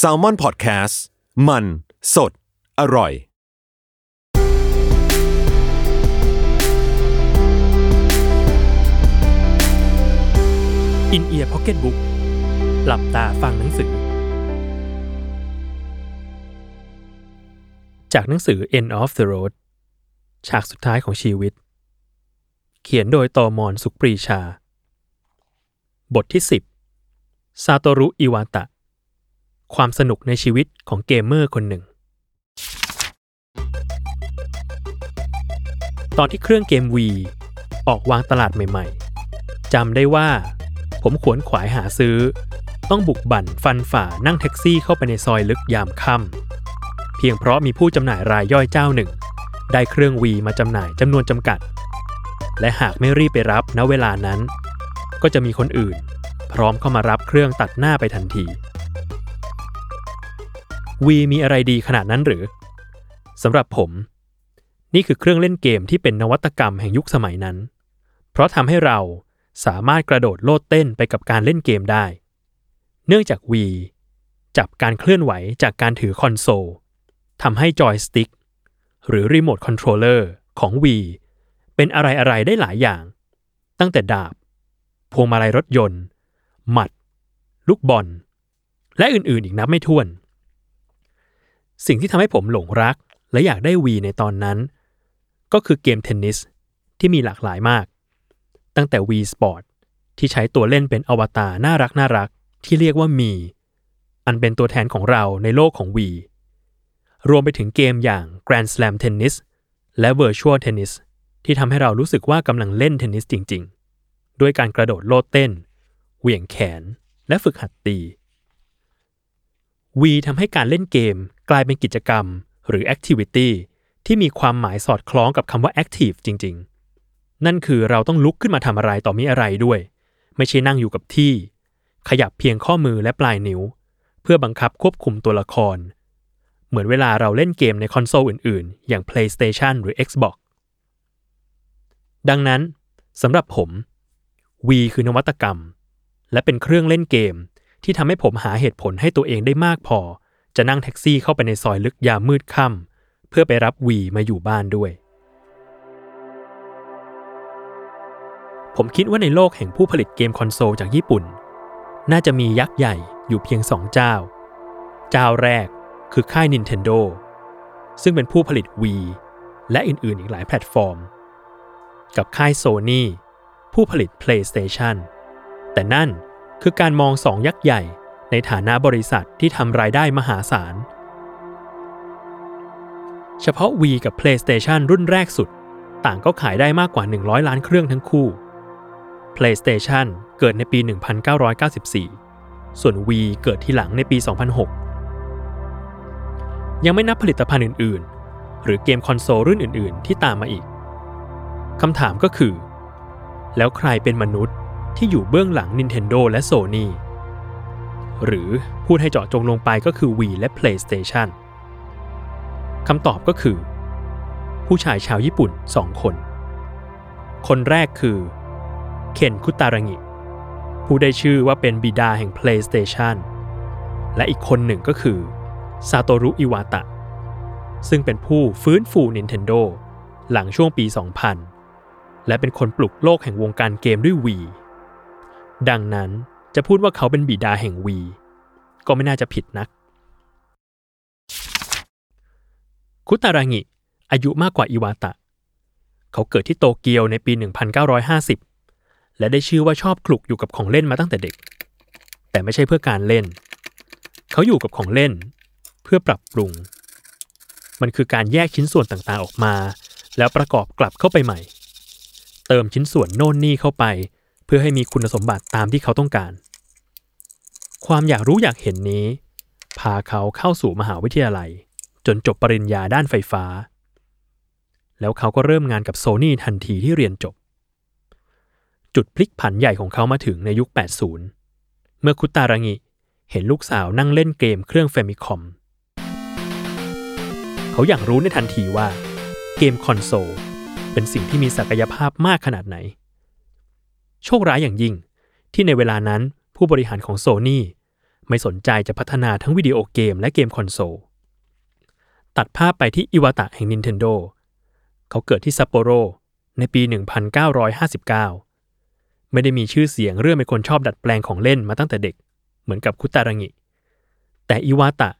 s a l ม o n PODCAST มัน สด อร่อย อินเอียร์พ็อกเก็ตบุ๊กหลับตาฟังหนังสือ จากหนังสือ End of the Road ฉากสุดท้ายของชีวิต เขียนโดยตอมอนสุขปรีชา บทที่10 ซาโตรุ อิวาตะ ความสนุกในชีวิตของเกมเมอร์คนหนึ่ง ตอนที่เครื่องเกม Wii ออกวางตลาดใหม่ๆ จำได้ว่า ผมขวนขวายหาซื้อ ต้องบากบั่นฟันฝ่านั่งแท็กซี่เข้าไปในซอยลึกยามค่ำเพียงเพราะมีผู้จำหน่ายรายย่อยเจ้าหนึ่ง ได้เครื่อง Wii มาจำหน่ายจำนวนจำกัด และหากไม่รีบไปรับณเวลานั้น ก็จะมีคนอื่น พร้อมเข้ามารับเครื่องตัดหน้าไปทันที วีมีอะไรดีขนาดนั้นหรือสำหรับผม นี่คือเครื่องเล่นเกมที่เป็นนวัตกรรมแห่งยุคสมัยนั้น เพราะทำให้เราสามารถกระโดดโลดเต้นไปกับการเล่นเกมได้ เนื่องจาก Wii จับการเคลื่อนไหวจากการถือคอนโซลทำให้จอยสติ๊กหรือรีโมทคอนโทรลเลอร์ของ Wii เป็นอะไรๆได้หลายอย่าง ตั้งแต่ดาบ พวงมาลัยรถยนต์ หมัด ลูกบอล และอื่นๆอีกนับไม่ถ้วน สิ่งที่ทำให้ผมหลงรักและอยากได้ Wii ในตอนนั้น ก็คือเกมเทนนิสที่มีหลากหลายมาก ตั้งแต่ Wii Sport ที่ใช้ตัวเล่นเป็นอวตารน่ารักน่ารักที่เรียกว่ามี อันเป็นตัวแทนของเราในโลกของ Wii รวมไปถึงเกมอย่าง Grand Slam Tennis และ Virtual Tennis ที่ทำให้เรารู้สึกว่ากำลังเล่นเทนนิสจริง ๆ ด้วยการกระโดดโลดเต้น เหวี่ยงแขน และฝึกหัดตี วีทำให้การเล่นเกมกลายเป็นกิจกรรม หรือ Activity ที่มีความหมายสอดคล้องกับคำว่า Active จริง ๆ นั่นคือเราต้องลุกขึ้นมาทำอะไรต่อมีอะไรด้วย ไม่ใช่นั่งอยู่กับที่ ขยับเพียงข้อมือและปลายนิ้ว เพื่อบังคับควบคุมตัวละคร เหมือนเวลาเราเล่นเกมในคอนโซลอื่น ๆ อย่าง PlayStation หรือ Xbox ดังนั้นสำหรับผม V คือนวัตกรรม และเป็นเครื่องเล่นเกม ที่ทำให้ผมหาเหตุผลให้ตัวเองได้มากพอ จะนั่งแท็กซี่เข้าไปในซอยลึกยามมืดค่ำเพื่อไปรับ V มาอยู่บ้านด้วย ผมคิดว่าในโลกแห่งผู้ผลิตเกมคอนโซลจากญี่ปุ่น น่าจะมียักษ์ใหญ่อยู่เพียงสองเจ้า เจ้าแรกคือค่าย Nintendo ซึ่งเป็นผู้ผลิต Wii และอื่น ๆ อีกหลายแพลตฟอร์ม กับค่าย Sony ผู้ผลิต PlayStation แต่นั่นคือการมองสองยักษ์ใหญ่ ในฐานะบริษัทที่ทำรายได้มหาศาล เฉพาะ Wii กับ PlayStation รุ่นแรกสุด ต่างก็ขายได้มากกว่า 100 ล้านเครื่องทั้งคู่ PlayStation เกิดในปี 1994 ส่วน Wii เกิดทีหลังในปี 2006 ยังไม่นับผลิตภัณฑ์อื่น ๆ หรือเกมคอนโซลรุ่นอื่น ๆ ที่ตามมาอีก คำถามก็คือ แล้วใครเป็นมนุษย์ ที่อยู่เบื้องหลัง Nintendo และ Sony หรือพูดให้เจาะจงลงไปก็คือ Wii และ PlayStation คำตอบก็คือ ผู้ชายชาวญี่ปุ่นสองคน คนแรกคือ เคนคุตารังิ ผู้ได้ชื่อว่าเป็นบิดาแห่ง PlayStation และอีกคนหนึ่งก็คือซาโตรุอิวาตะ ซึ่งเป็นผู้ฟื้นฟู Nintendo หลังช่วงปี 2000 และเป็นคนปลุกโลกแห่งวงการเกมด้วย Wii ดังนั้นจะพูดว่าเขาเป็นบิดาแห่ง Wii ก็ไม่น่าจะผิดนัก คุตารางิ อายุมากกว่าอิวาตะ เขาเกิดที่โตเกียวในปี 1950 และได้ชื่อว่าชอบคลุกอยู่กับของเล่นมาตั้งแต่เด็ก แต่ไม่ใช่เพื่อการเล่น เขาอยู่กับของเล่น เพื่อปรับปรุง มันคือการแยกชิ้นส่วนต่างๆออกมา แล้วประกอบกลับเข้าไปใหม่ เติมชิ้นส่วนโน่นนี่เข้าไป พื่อให้มีคุณสมบัติตามที่เขาต้องการ ความอยากรู้อยากเห็นนี้ พาเขาเข้าสู่มหาวิทยาลัย จนจบปริญญาด้านไฟฟ้า แล้วเขาก็เริ่มงานกับโซนี่ทันทีที่เรียนจบ จุดพลิกผันใหญ่ของเขามาถึงในยุค 80 เมื่อคุตารางิเห็นลูกสาวนั่งเล่นเกมเครื่องเฟมิคอม เขาอยากรู้ในทันทีว่า เกมคอนโซลเป็นสิ่งที่มีศักยภาพมากขนาดไหน โชคร้ายอย่างยิ่ง ที่ในเวลานั้นผู้บริหารของโซนี่ไม่สนใจจะพัฒนาทั้งวิดีโอเกมและเกมคอนโซล ตัดภาพไปที่อิวาตะแห่ง Nintendo เขาเกิดที่ซัปโปโรในปี 1959 ไม่ได้มีชื่อเสียงเรื่องเป็นคนชอบดัดแปลงของเล่นมาตั้งแต่เด็ก เหมือนกับคุตารังิ แต่อิวาตะ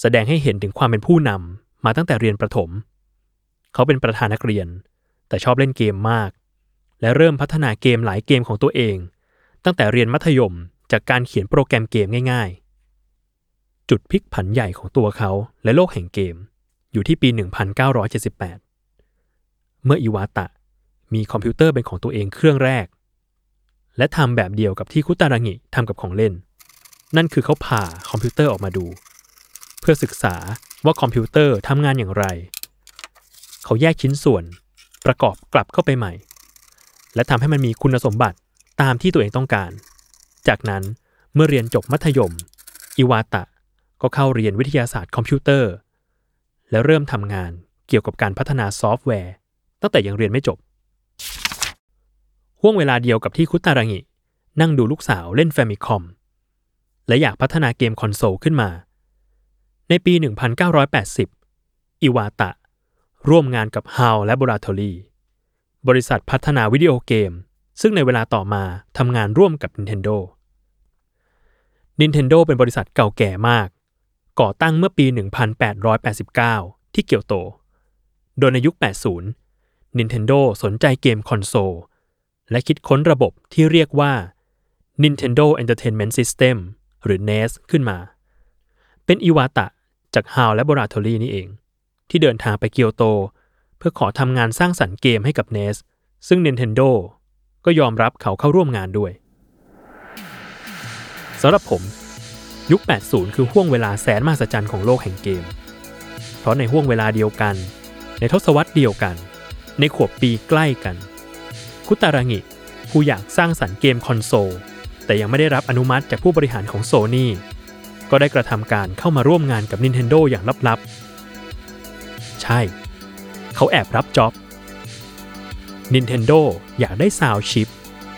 แสดงให้เห็นถึงความเป็นผู้นำมาตั้งแต่เรียนประถม เขาเป็นประธานนักเรียน แต่ชอบเล่นเกมมาก และเริ่มพัฒนาเกมหลายเกมของตัวเอง ตั้งแต่เรียนมัธยมจากการเขียนโปรแกรมเกมง่าย ๆ จุดพลิกผันใหญ่ของตัวเขาและโลกแห่งเกม อยู่ที่ปี 1978 เมื่ออิวาตะมีคอมพิวเตอร์เป็นของตัวเองเครื่องแรก และทำแบบเดียวกับที่คุตารางิทำกับของเล่น นั่นคือเขาผ่าคอมพิวเตอร์ออกมาดู เพื่อศึกษาว่าคอมพิวเตอร์ทำงานอย่างไร เขาแยกชิ้นส่วนประกอบกลับเข้าไปใหม่ และทำให้มันมีคุณสมบัติตามที่ตัวเองต้องการ จากนั้นเมื่อเรียนจบมัธยม อิวาตะก็เข้าเรียนวิทยาศาสตร์คอมพิวเตอร์ และเริ่มทำงานเกี่ยวกับการพัฒนาซอฟต์แวร์ ตั้งแต่ยังเรียนไม่จบห่วงเวลาเดียวกับที่คุตารังิ นั่งดูลูกสาวเล่นแฟมิคอม และอยากพัฒนาเกมคอนโซลขึ้นมา ในปี 1980 อิวาตะ ร่วมงานกับ HAL Laboratory บริ บริษัทพัฒนาวิดีโอเกม ซึ่งในเวลาต่อมาทำงานร่วมกับ Nintendo Nintendo เป็นบริษัทเก่าแก่มาก ก่อตั้งเมื่อปี 1889 ที่เกียวโต โดยในยุค 80 Nintendo สนใจเกมคอนโซล และคิดค้นระบบที่เรียกว่า Nintendo Entertainment System หรือ NES ขึ้นมา เป็นอิวาตะจาก HAL Laboratory นี่เอง ที่เดินทางไปเกียวโต พื่อขอทำงานสร้างสรรค์เกมให้กับ NES ซึ่ง Nintendo ก็ยอมรับเขาเข้าร่วมงานด้วยสำหรับผม ยุค 80 คือห่วงเวลาแสนมหัศจรรย์ของโลกแห่งเกม เพราะในห่วงเวลาเดียวกัน ในทศวรรษเดียวกัน ในขวบปีใกล้กัน คุตารางิ ผู้อยากสร้างสรรค์เกมคอนโซล แต่ยังไม่ได้รับอนุมัติจากผู้บริหารของโซนี่ก็ได้กระทำการเข้ามาร่วมงานกับ Nintendo อย่างลับๆ ใช่ เขาแอบรับจ็อบ Nintendo อยากได้ซาวชิป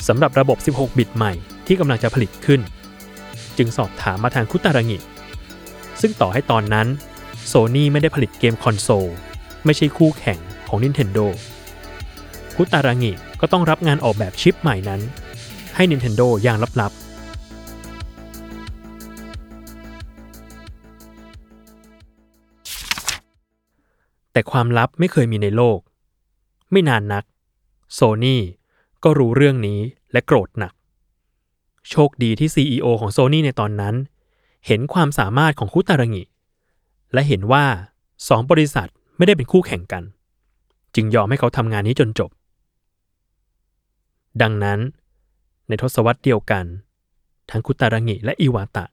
สำหรับระบบ 16 บิตใหม่ที่กำลังจะผลิตขึ้น จึงสอบถามมาทางคุตารางิ ซึ่งต่อให้ตอนนั้นโซนี่ไม่ได้ผลิตเกมคอนโซล ไม่ใช่คู่แข่งของ Nintendo คุตารางิก็ต้องรับงานออกแบบชิปใหม่นั้น ให้ Nintendo อย่างลับๆ แต่ความลับไม่เคยมีในโลก ไม่นานนัก โซนี่ก็รู้เรื่องนี้และโกรธหนัก โชคดีที่ CEO ของโซนี่ในตอนนั้น เห็นความสามารถของคุตารงิ และเห็นว่าสองบริษัทไม่ได้เป็นคู่แข่งกัน จึงยอมให้เขาทำงานนี้จนจบ ดังนั้น ในทศวรรษเดียวกัน ทั้งคุตารงิและอิวาตะ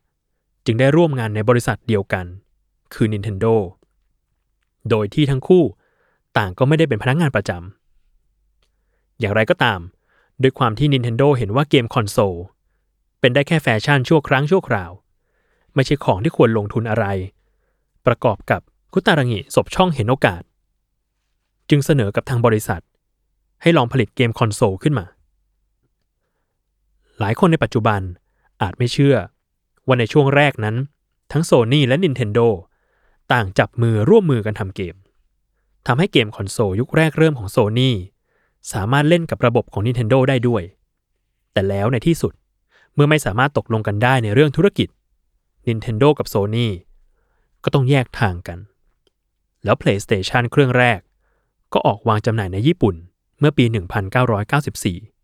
จึงได้ร่วมงานในบริษัทเดียวกัน คือ Nintendo โดยที่ทั้งคู่ต่างก็ไม่ได้เป็นพนักงานประจำ อย่างไรก็ตาม ด้วยความที่ Nintendo เห็นว่าเกมคอนโซล เป็นได้แค่แฟชั่นชั่วครั้งชั่วคราว ไม่ใช่ของที่ควรลงทุนอะไร ประกอบกับคุตารังิสบช่องเห็นโอกาส จึงเสนอกับทางบริษัท ให้ลองผลิตเกมคอนโซลขึ้นมา หลายคนในปัจจุบันอาจไม่เชื่อว่าในช่วงแรกนั้น ทั้งโซนี่และ Nintendo ต่างจับมือร่วมมือกันทำเกมทำให้เกมคอนโซลยุคแรกเริ่มของโซนี่สามารถเล่นกับระบบของ Nintendo ได้ด้วย แต่แล้วในที่สุดเมื่อไม่สามารถตกลงกันได้ในเรื่องธุรกิจ Nintendo กับ Sony ก็ต้องแยกทางกัน แล้ว PlayStation เครื่องแรก ก็ออกวางจำหน่ายในญี่ปุ่นเมื่อปี 1994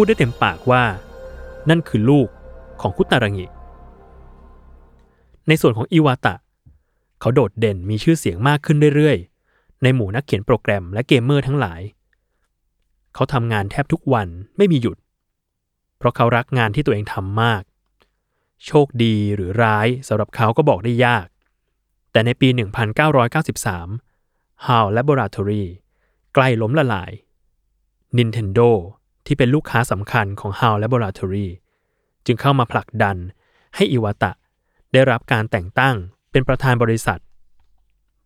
พูดได้เต็มปากว่า นั่นคือลูกของคุตารังิ ในส่วนของอิวาตะ เขาโดดเด่นมีชื่อเสียงมากขึ้นเรื่อยๆ ในหมู่นักเขียนโปรแกรมและเกมเมอร์ทั้งหลาย เขาทำงานแทบทุกวันไม่มีหยุด เพราะเขารักงานที่ตัวเองทำมาก โชคดีหรือร้ายสำหรับเขาก็บอกได้ยาก แต่ในปี 1993 HAL Laboratory ใกล้ล้มละลาย Nintendo ที่เป็นลูกค้าสำคัญของ HAL Laboratory จึงเข้ามาผลักดันให้อิวาตะ ได้รับการแต่งตั้งเป็นประธานบริษัท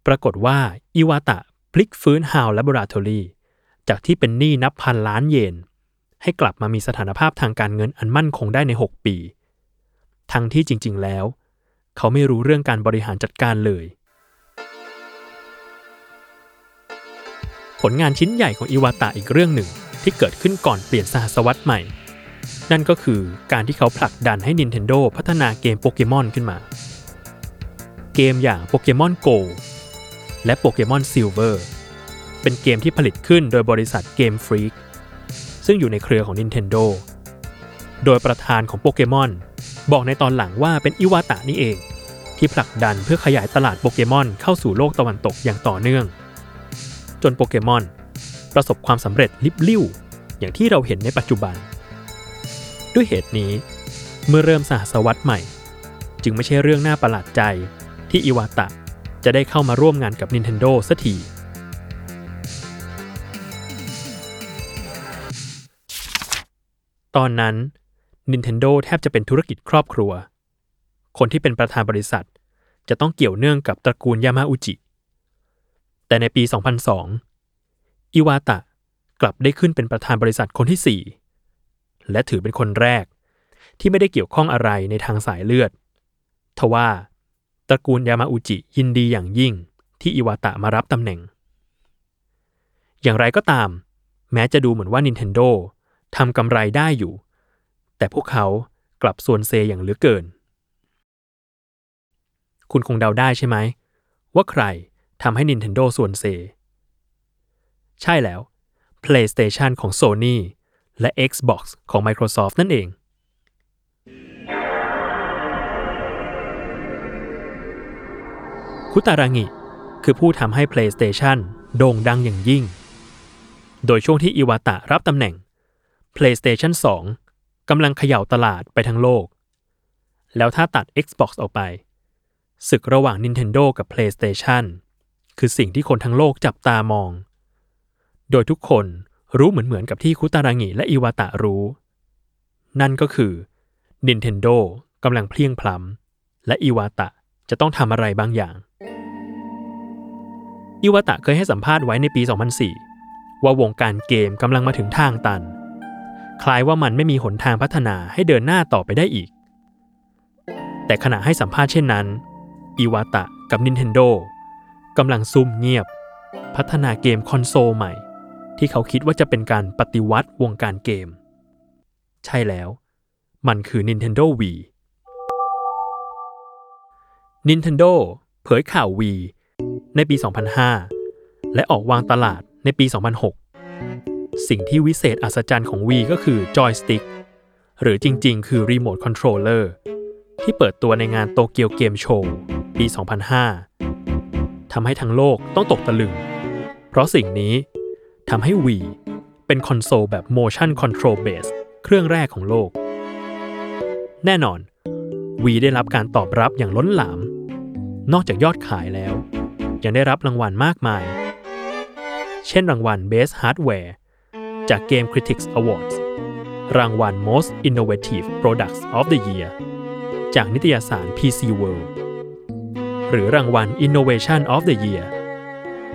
ปรากฏว่าอิวาตะพลิกฟื้น HAL Laboratory จากที่เป็นหนี้นับพันล้านเยน ให้กลับมามีสถานภาพทางการเงินอันมั่นคงได้ใน 6 ปี ทั้งที่จริง ๆ แล้ว เขาไม่รู้เรื่องการบริหารจัดการเลย ผลงานชิ้นใหญ่ของอิวาตะอีกเรื่องหนึ่ง ที่เกิดขึ้นก่อนเปลี่ยนสหัสวรรษใหม่ นั่นก็คือการที่เขาผลักดันให้ Nintendo พัฒนาเกมโปเกมอนขึ้นมา เกมอย่างโปเกมอน Go และโปเกมอน Silver เป็นเกมที่ผลิตขึ้นโดยบริษัท Game Freak ซึ่งอยู่ในเครือของ Nintendo โดยประธานของโปเกมอนบอกในตอนหลังว่าเป็นอิวาตะนี่เอง ที่ผลักดันเพื่อขยายตลาดโปเกมอนเข้าสู่โลกตะวันตกอย่างต่อเนื่อง จนโปเกมอน ประสบความสำเร็จลิบลิ่วอย่างที่เราเห็นในปัจจุบัน ด้วยเหตุนี้ เมื่อเริ่มสหสวรรษใหม่ จึงไม่ใช่เรื่องน่าประหลาดใจที่อิวาตะจะได้เข้ามาร่วมงานกับ Nintendo สักทีตอนนั้น Nintendo แทบจะเป็นธุรกิจครอบครัว คนที่เป็นประธานบริษัท จะต้องเกี่ยวเนื่องกับตระกูลยามาอุจิ แต่ในปี 2002 อิวาตะกลับได้ขึ้นเป็นประธานบริษัทคนที่ 4 และถือเป็นคนแรก ที่ไม่ได้เกี่ยวข้องอะไรในทางสายเลือด ทว่า ตระกูลยามาอุจิยินดีอย่างยิ่งที่อิวาตะมารับตำแหน่ง อย่างไรก็ตาม แม้จะดูเหมือนว่า Nintendo ทำกำไรได้อยู่ แต่พวกเขากลับส่วนเซอย่างเหลือเกิน คุณคงเดาได้ใช่ไหม ว่าใครทำให้ Nintendo ส่วนเซ ใช่แล้ว PlayStation ของ Sony และ Xbox ของ Microsoft นั่นเอง คุตารางิคือผู้ทำให้ PlayStation โด่งดังอย่างยิ่ง โดยช่วงที่อิวาตะรับตำแหน่ง PlayStation 2 กำลังเขย่าตลาดไปทั้งโลก แล้วถ้าตัด Xbox ออกไป ศึกระหว่าง Nintendo กับ PlayStation คือสิ่งที่คนทั้งโลกจับตามอง โดยทุกคนรู้เหมือนเหมือนกับที่คุตารางิและอิวาตะรู้ นั่นก็คือ Nintendo กำลังเพลียงพล้ำและอิวาตะจะต้องทำอะไรบางอย่าง อิวาตะเคยให้สัมภาษณ์ไว้ในปี 2004 ว่าวงการเกมกำลังมาถึงทางตัน คล้ายว่ามันไม่มีหนทางพัฒนาให้เดินหน้าต่อไปได้อีก แต่ขณะให้สัมภาษณ์เช่นนั้น อิวาตะกับ Nintendo กำลังซุ่มเงียบ พัฒนาเกมคอนโซลใหม่ ที่เขาคิดว่าจะเป็นการปฏิวัติวงการเกม ใช่แล้ว มันคือ Nintendo Wii Nintendo เผยข่าว Wii ในปี 2005 และออกวางตลาดในปี 2006 สิ่งที่วิเศษอัศจรรย์ของ Wii ก็คือ Joystick หรือจริงๆ คือ Remote Controller ที่เปิดตัวในงานโตเกียวเกมโชว์ปี 2005 ทำให้ทั้งโลกต้องตกตะลึง เพราะสิ่งนี้ ทำให้ Wii เป็นคอนโซลแบบ Motion Control Base เครื่องแรกของโลก แน่นอน Wii ได้รับการตอบรับอย่างล้นหลาม นอกจากยอดขายแล้ว ยังได้รับรางวัลมากมาย เช่นรางวัล Best Hardware จาก Game Critics Awards รางวัล Most Innovative Products of the Year จากนิตยสาร PC World หรือรางวัล Innovation of the Year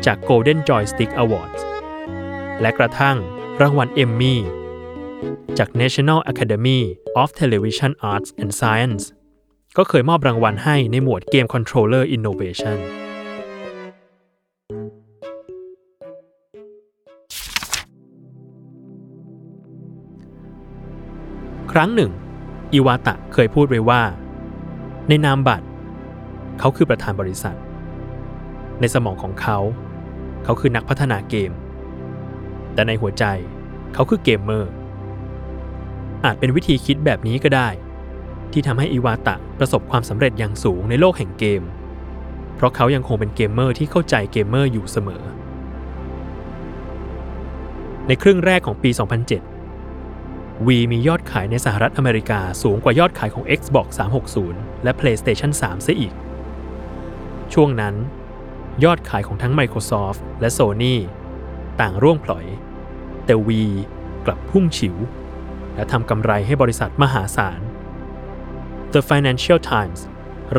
จาก Golden Joystick Awards และกระทั่งรางวัล Emmy จาก National Academy of Television Arts and Science ก็เคยมอบรางวัลให้ในหมวด Game Controller Innovation ครั้งหนึ่ง อิวาตะเคยพูดไว้ว่า ในนามบัตร เขาคือประธานบริษัท ในสมองของเขา เขาคือนักพัฒนาเกม แต่ในหัวใจเขาคือเกมเมอร์ อาจเป็นวิธีคิดแบบนี้ก็ได้ ที่ทำให้อิวาตะประสบความสำเร็จอย่างสูงในโลกแห่งเกม เพราะเขายังคงเป็นเกมเมอร์ที่เข้าใจเกมเมอร์อยู่เสมอ ในครึ่งแรกของปี 2007 Wii มียอดขายในสหรัฐอเมริกาสูงกว่ายอดขายของ Xbox 360 และ PlayStation 3 เสียอีก ช่วงนั้น ยอดขายของทั้ง Microsoft และ Sony ต่างร่วงพลอย แต่ Wii กลับพุ่งฉิว และทำกำไรให้บริษัทมหาศาล The Financial Times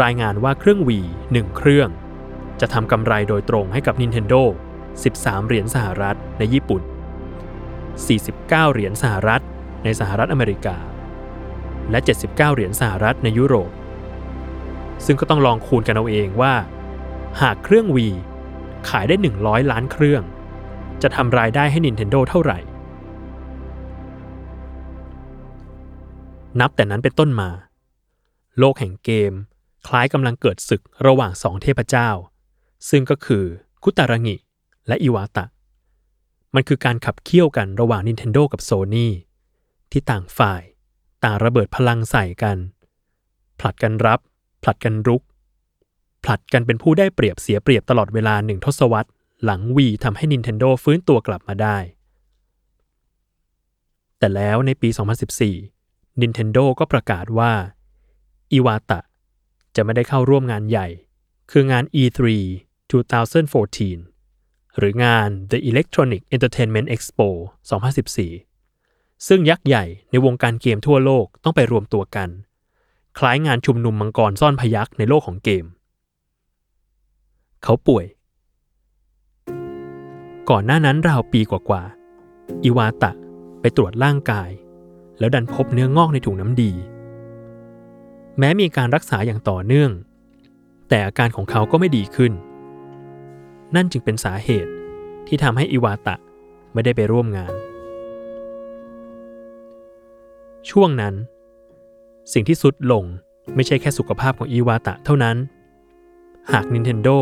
รายงานว่าเครื่อง Wii 1เครื่อง จะทำกำไรโดยตรงให้กับ Nintendo 13 เหรียญสหรัฐในญี่ปุ่น 49 เหรียญสหรัฐในสหรัฐอเมริกา และ 79 เหรียญสหรัฐในยุโรป ซึ่งก็ต้องลองคูณกันเอาเองว่า หากเครื่อง V ขายได้ 100 ล้านเครื่อง จะทำรายได้ให้ Nintendo เท่าไหร่ นับแต่นั้นเป็นต้นมา โลกแห่งเกม คล้ายกำลังเกิดศึกระหว่างสองเทพเจ้า ซึ่งก็คือคุตารางิ และอิวาตะ มันคือการขับเคี่ยวกันระหว่าง Nintendo กับ Sony ที่ต่างฝ่าย ต่างระเบิดพลังใส่กัน ผลัดกันรับ ผลัดกันรุก ผลัดกันเป็นผู้ได้เปรียบเสียเปรียบตลอดเวลาหนึ่งทศวรรษ หลังวีทำให้ Nintendo ฟื้นตัวกลับมาได้ แต่แล้วในปี 2014 Nintendo ก็ประกาศว่าอิวาตะจะไม่ได้เข้าร่วมงานใหญ่ คืองาน E3 2014 หรืองาน The Electronic Entertainment Expo 2014 ซึ่งยักษ์ใหญ่ในวงการเกมทั่วโลกต้องไปรวมตัวกัน คล้ายงานชุมนุมมังกรซ่อนพยักในโลกของเกม เขาป่วย ก่อนหน้านั้นราวปีกว่าๆอิวาตะไปตรวจร่างกาย แล้วดันพบเนื้องอกในถุงน้ำดี แม้มีการรักษาอย่างต่อเนื่อง แต่อาการของเขาก็ไม่ดีขึ้น นั่นจึงเป็นสาเหตุที่ทำให้อิวาตะไม่ได้ไปร่วมงาน ช่วงนั้น สิ่งที่สุดลงไม่ใช่แค่สุขภาพของอิวาตะเท่านั้น หาก Nintendo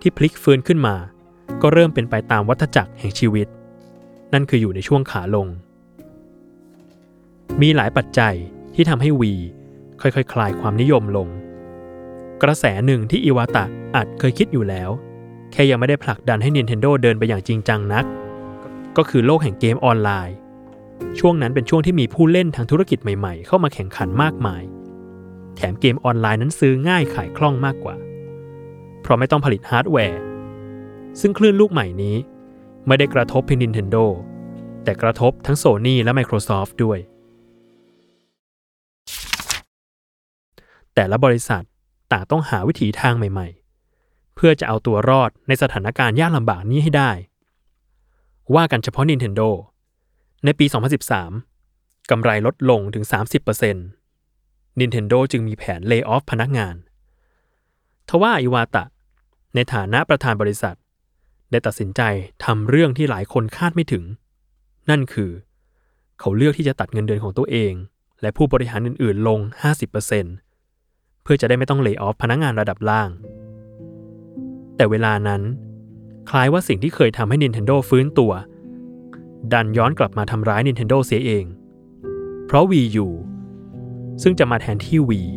ที่พลิกฟื้นขึ้นมา ก็เริ่มเป็นไปตามวัฏจักรแห่งชีวิต นั่นคืออยู่ในช่วงขาลง มีหลายปัจจัยที่ทำให้ Wii ค่อยๆคลายความนิยมลง กระแสหนึ่งที่อิวาตะอาจเคยคิดอยู่แล้ว แค่ยังไม่ได้ผลักดันให้ Nintendo เดินไปอย่างจริงจังนัก ก็คือโลกแห่งเกมออนไลน์ ช่วงนั้นเป็นช่วงที่มีผู้เล่นทางธุรกิจใหม่ๆ เข้ามาแข่งขันมากมาย แถมเกมออนไลน์นั้นซื้อง่ายขายคล่องมากกว่า เพราะไม่ต้องผลิตฮาร์ดแวร์ ซึ่งคลื่นลูกใหม่นี้ ไม่ได้กระทบเพียง Nintendo แต่กระทบทั้ง Sony และ Microsoft ด้วย แต่ละบริษัทต่างต้องหาวิถีทางใหม่ๆ เพื่อจะเอาตัวรอดในสถานการณ์ยากลำบากนี้ให้ได้ ว่ากันเฉพาะ Nintendo ในปี 2013 กำไรลดลงถึง 30% Nintendo จึงมีแผนเลิกออฟพนักงาน ทว่าอิวาตะ ในฐานะประธานบริษัท ได้ตัดสินใจทำเรื่องที่หลายคนคาดไม่ถึง นั่นคือ เขาเลือกที่จะตัดเงินเดือนของตัวเอง และผู้บริหารอื่นๆ ลง 50%เพื่อจะได้ไม่ต้องเลิกออฟพนักงานระดับล่าง แต่เวลานั้น คล้ายว่าสิ่งที่เคยทำให้ Nintendo ฟื้นตัว ดันย้อนกลับมาทำร้าย Nintendo เสียเอง เพราะ Wii U ซึ่งจะมาแทนที่ Wii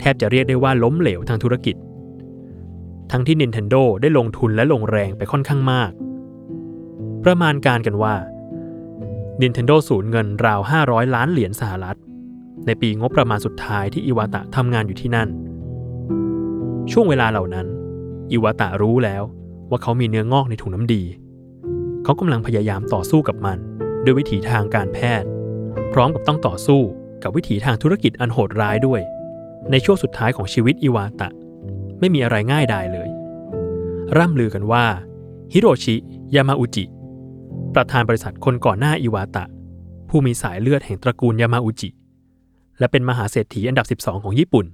แทบจะเรียกได้ว่าล้มเหลวทางธุรกิจ ทั้งที่ Nintendo ได้ลงทุนและลงแรงไปค่อนข้างมาก ประมาณการกันว่า Nintendo สูญเงินราว 500 ล้านเหรียญสหรัฐ ในปีงบประมาณสุดท้ายที่อิวาตะทำงานอยู่ที่นั่น ช่วงเวลาเหล่านั้นอิวาตะรู้แล้วว่าเขามีเนื้องอกในถุงน้ำดี เขากำลังพยายามต่อสู้กับมัน ด้วยวิถีทางการแพทย์ พร้อมกับต้องต่อสู้กับวิถีทางธุรกิจอันโหดร้ายด้วย ในช่วงสุดท้ายของชีวิตอิวาตะ ไม่มีอะไรง่ายดายเลย ร่ำลือกันว่า ฮิโรชิ ยามาอุจิ ประธานบริษัทคนก่อนหน้าอิวาตะ ผู้มีสายเลือดแห่งตระกูลยามาอุจิ และเป็นมหาเศรษฐีอันดับ 12 ของญี่ปุ่น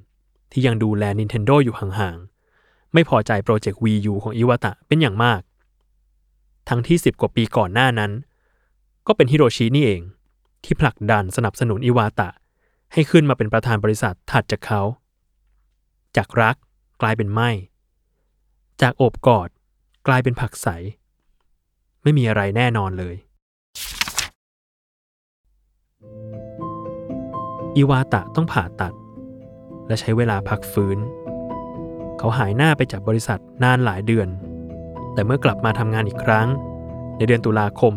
ที่ยังดูแล Nintendo อยู่ห่างๆ ไม่พอใจโปรเจกต์ Wii U ของอิวาตะเป็นอย่างมาก ทั้งที่ 10 กว่าปีก่อนหน้านั้น ก็เป็นฮิโรชินี่เอง ที่ผลักดันสนับสนุนอิวาตะ ให้ขึ้นมาเป็นประธานบริษัทถัดจากเขา จากรัก กลายเป็นไม่จากโอบกอดกลายเป็นผักใส ไม่มีอะไรแน่นอนเลย อิวาตะต้องผ่าตัด และใช้เวลาพักฟื้น เขาหายหน้าไปจากบริษัทนานหลายเดือน แต่เมื่อกลับมาทำงานอีกครั้ง ในเดือนตุลาคม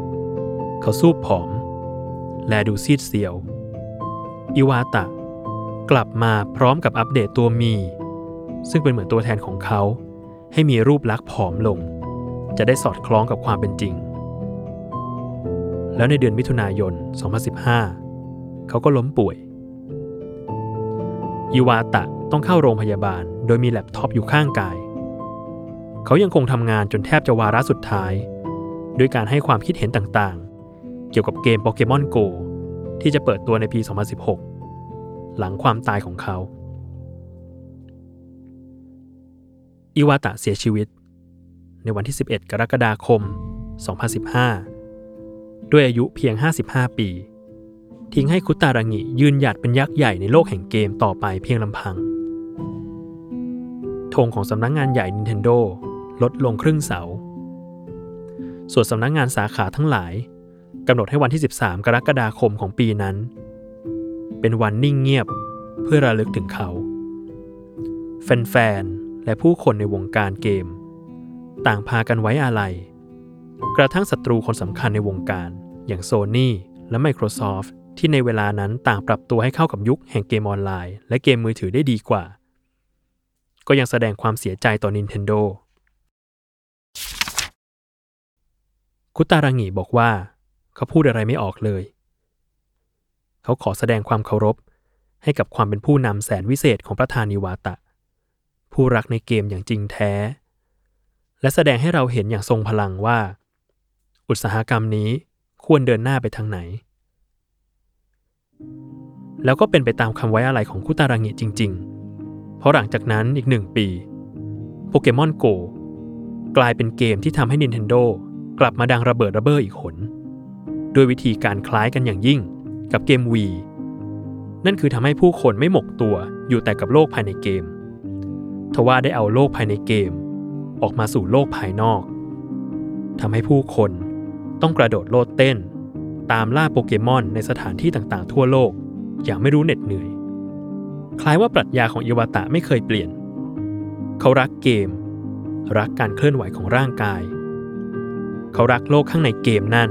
2014 เขาสูบผอม และดูซีดเซียว อิวาตะ กลับมาพร้อมกับอัปเดตตัวมี ซึ่งเป็นเหมือนตัวแทนของเขา ให้มีรูปลักษณ์ผอมลง จะได้สอดคล้องกับความเป็นจริง แล้วในเดือนมิถุนายน 2015 เขาก็ล้มป่วย อิวาตะต้องเข้าโรงพยาบาล โดยมีแล็ปท็อปอยู่ข้างกาย เขายังคงทำงานจนแทบจะวาระสุดท้าย ด้วยการให้ความคิดเห็นต่างๆ เกี่ยวกับเกมโปเกมอนโกที่จะเปิดตัวในปี 2016 หลังความตายของเขา อิวาตะเสียชีวิต ในวันที่ 11 กรกฎาคม 2015 ด้วยอายุเพียง 55 ปี ทิ้งให้คุตารังิยืนหยัดเป็นยักษ์ใหญ่ในโลกแห่งเกมต่อไปเพียงลำพัง ธงของสำนักงงานใหญ่ Nintendo ลดลงครึ่งเสา ส่วนสำนักงงานสาขาทั้งหลายกำหนดให้วันที่ 13 กรกฎาคมของปีนั้น เป็นวันนิ่งเงียบเพื่อระลึกถึงเขา แฟนๆ และผู้คนในวงการเกม ต่างพากันไว้อาลัย กระทั่งศัตรูคนสำคัญในวงการ อย่างโซ n y และ Microsoft ที่ในเวลานั้นต่างปรับตัวให้เข้ากับยุคแห่งเกมออนไลน์ และเกมมือถือได้ดีกว่า ก็ยังแสดงความเสียใจต่อ Nintendo คุตารังิบอกว่า เขาพูดอะไรไม่ออกเลย เขาขอแสดงความเคารพ ให้กับความเป็นผู้นำแสนวิเศษของประธานิวาตะ ผู้รักในเกมอย่างจริงแท้ และแสดงให้เราเห็นอย่างทรงพลังว่า อุตสาหกรรมนี้ควรเดินหน้าไปทางไหน แล้วก็เป็นไปตามคำไว้อะไรของคุตารังิจริง ๆ เพราะหลังจากนั้นอีกหนึ่งปีโปเกมอนโกกลายเป็นเกมที่ทำให้ Nintendo กลับมาดังระเบิดระเบ้ออีกหน ด้วยวิธีการคล้ายกันอย่างยิ่ง กับเกม V นั่นคือทำให้ผู้คนไม่หมกตัวอยู่แต่กับโลกภายในเกม ทว่าได้เอาโลกภายในเกม ออกมาสู่โลกภายนอกทำให้ผู้คนต้องกระโดดโลดเต้น ตามล่าโปเกมอนในสถานที่ต่างๆ ทั่วโลก อย่างไม่รู้เหน็ดเหนื่อย คล้ายว่าปรัชญาของอิวาตะไม่เคยเปลี่ยน เขารักเกม รักการเคลื่อนไหวของร่างกาย เขารักโลกข้างในเกมนั่น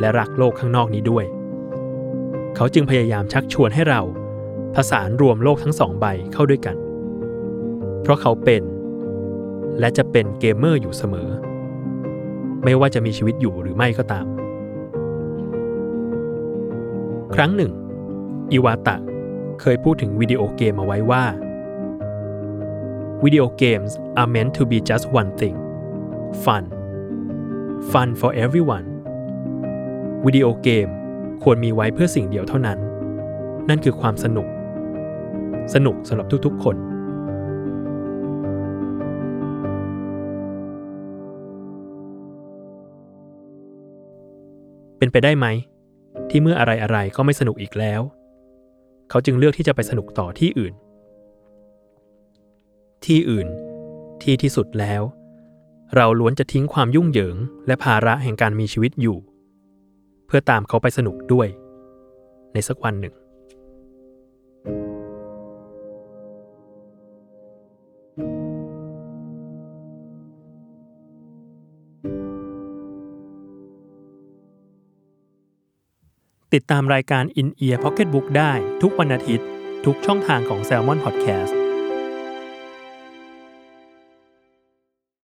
และรักโลกข้างนอกนี้ด้วย เขาจึงพยายามชักชวนให้เรา ผสานรวมโลกทั้งสองใบเข้าด้วยกัน เพราะเขาเป็น และจะเป็นเกมเมอร์อยู่เสมอ ไม่ว่าจะมีชีวิตอยู่หรือไม่ก็ตาม ครั้งหนึ่ง อิวาตะเคยพูดถึงวิดีโอเกมเอาไว้ว่า Video games are meant to be just one thing fun fun for everyone วิดีโอเกม ควรมีไว้เพื่อสิ่งเดียวเท่านั้น นั่นคือความสนุก สนุกสำหรับทุกๆคนเป็นไปได้ไหม ที่เมื่ออะไรๆก็ไม่สนุกอีกแล้ว เขาจึงเลือกที่จะไปสนุกต่อที่อื่น ที่อื่น ที่ที่สุดแล้ว เราล้วนจะทิ้งความยุ่งเหยิง และภาระแห่งการมีชีวิตอยู่ เพื่อตามเขาไปสนุกด้วย ในสักวันหนึ่ง ติดตามรายการ In Ear Pocketbook ได้ทุกวันอาทิตย์ ทุกช่องทางของ Salmon Podcast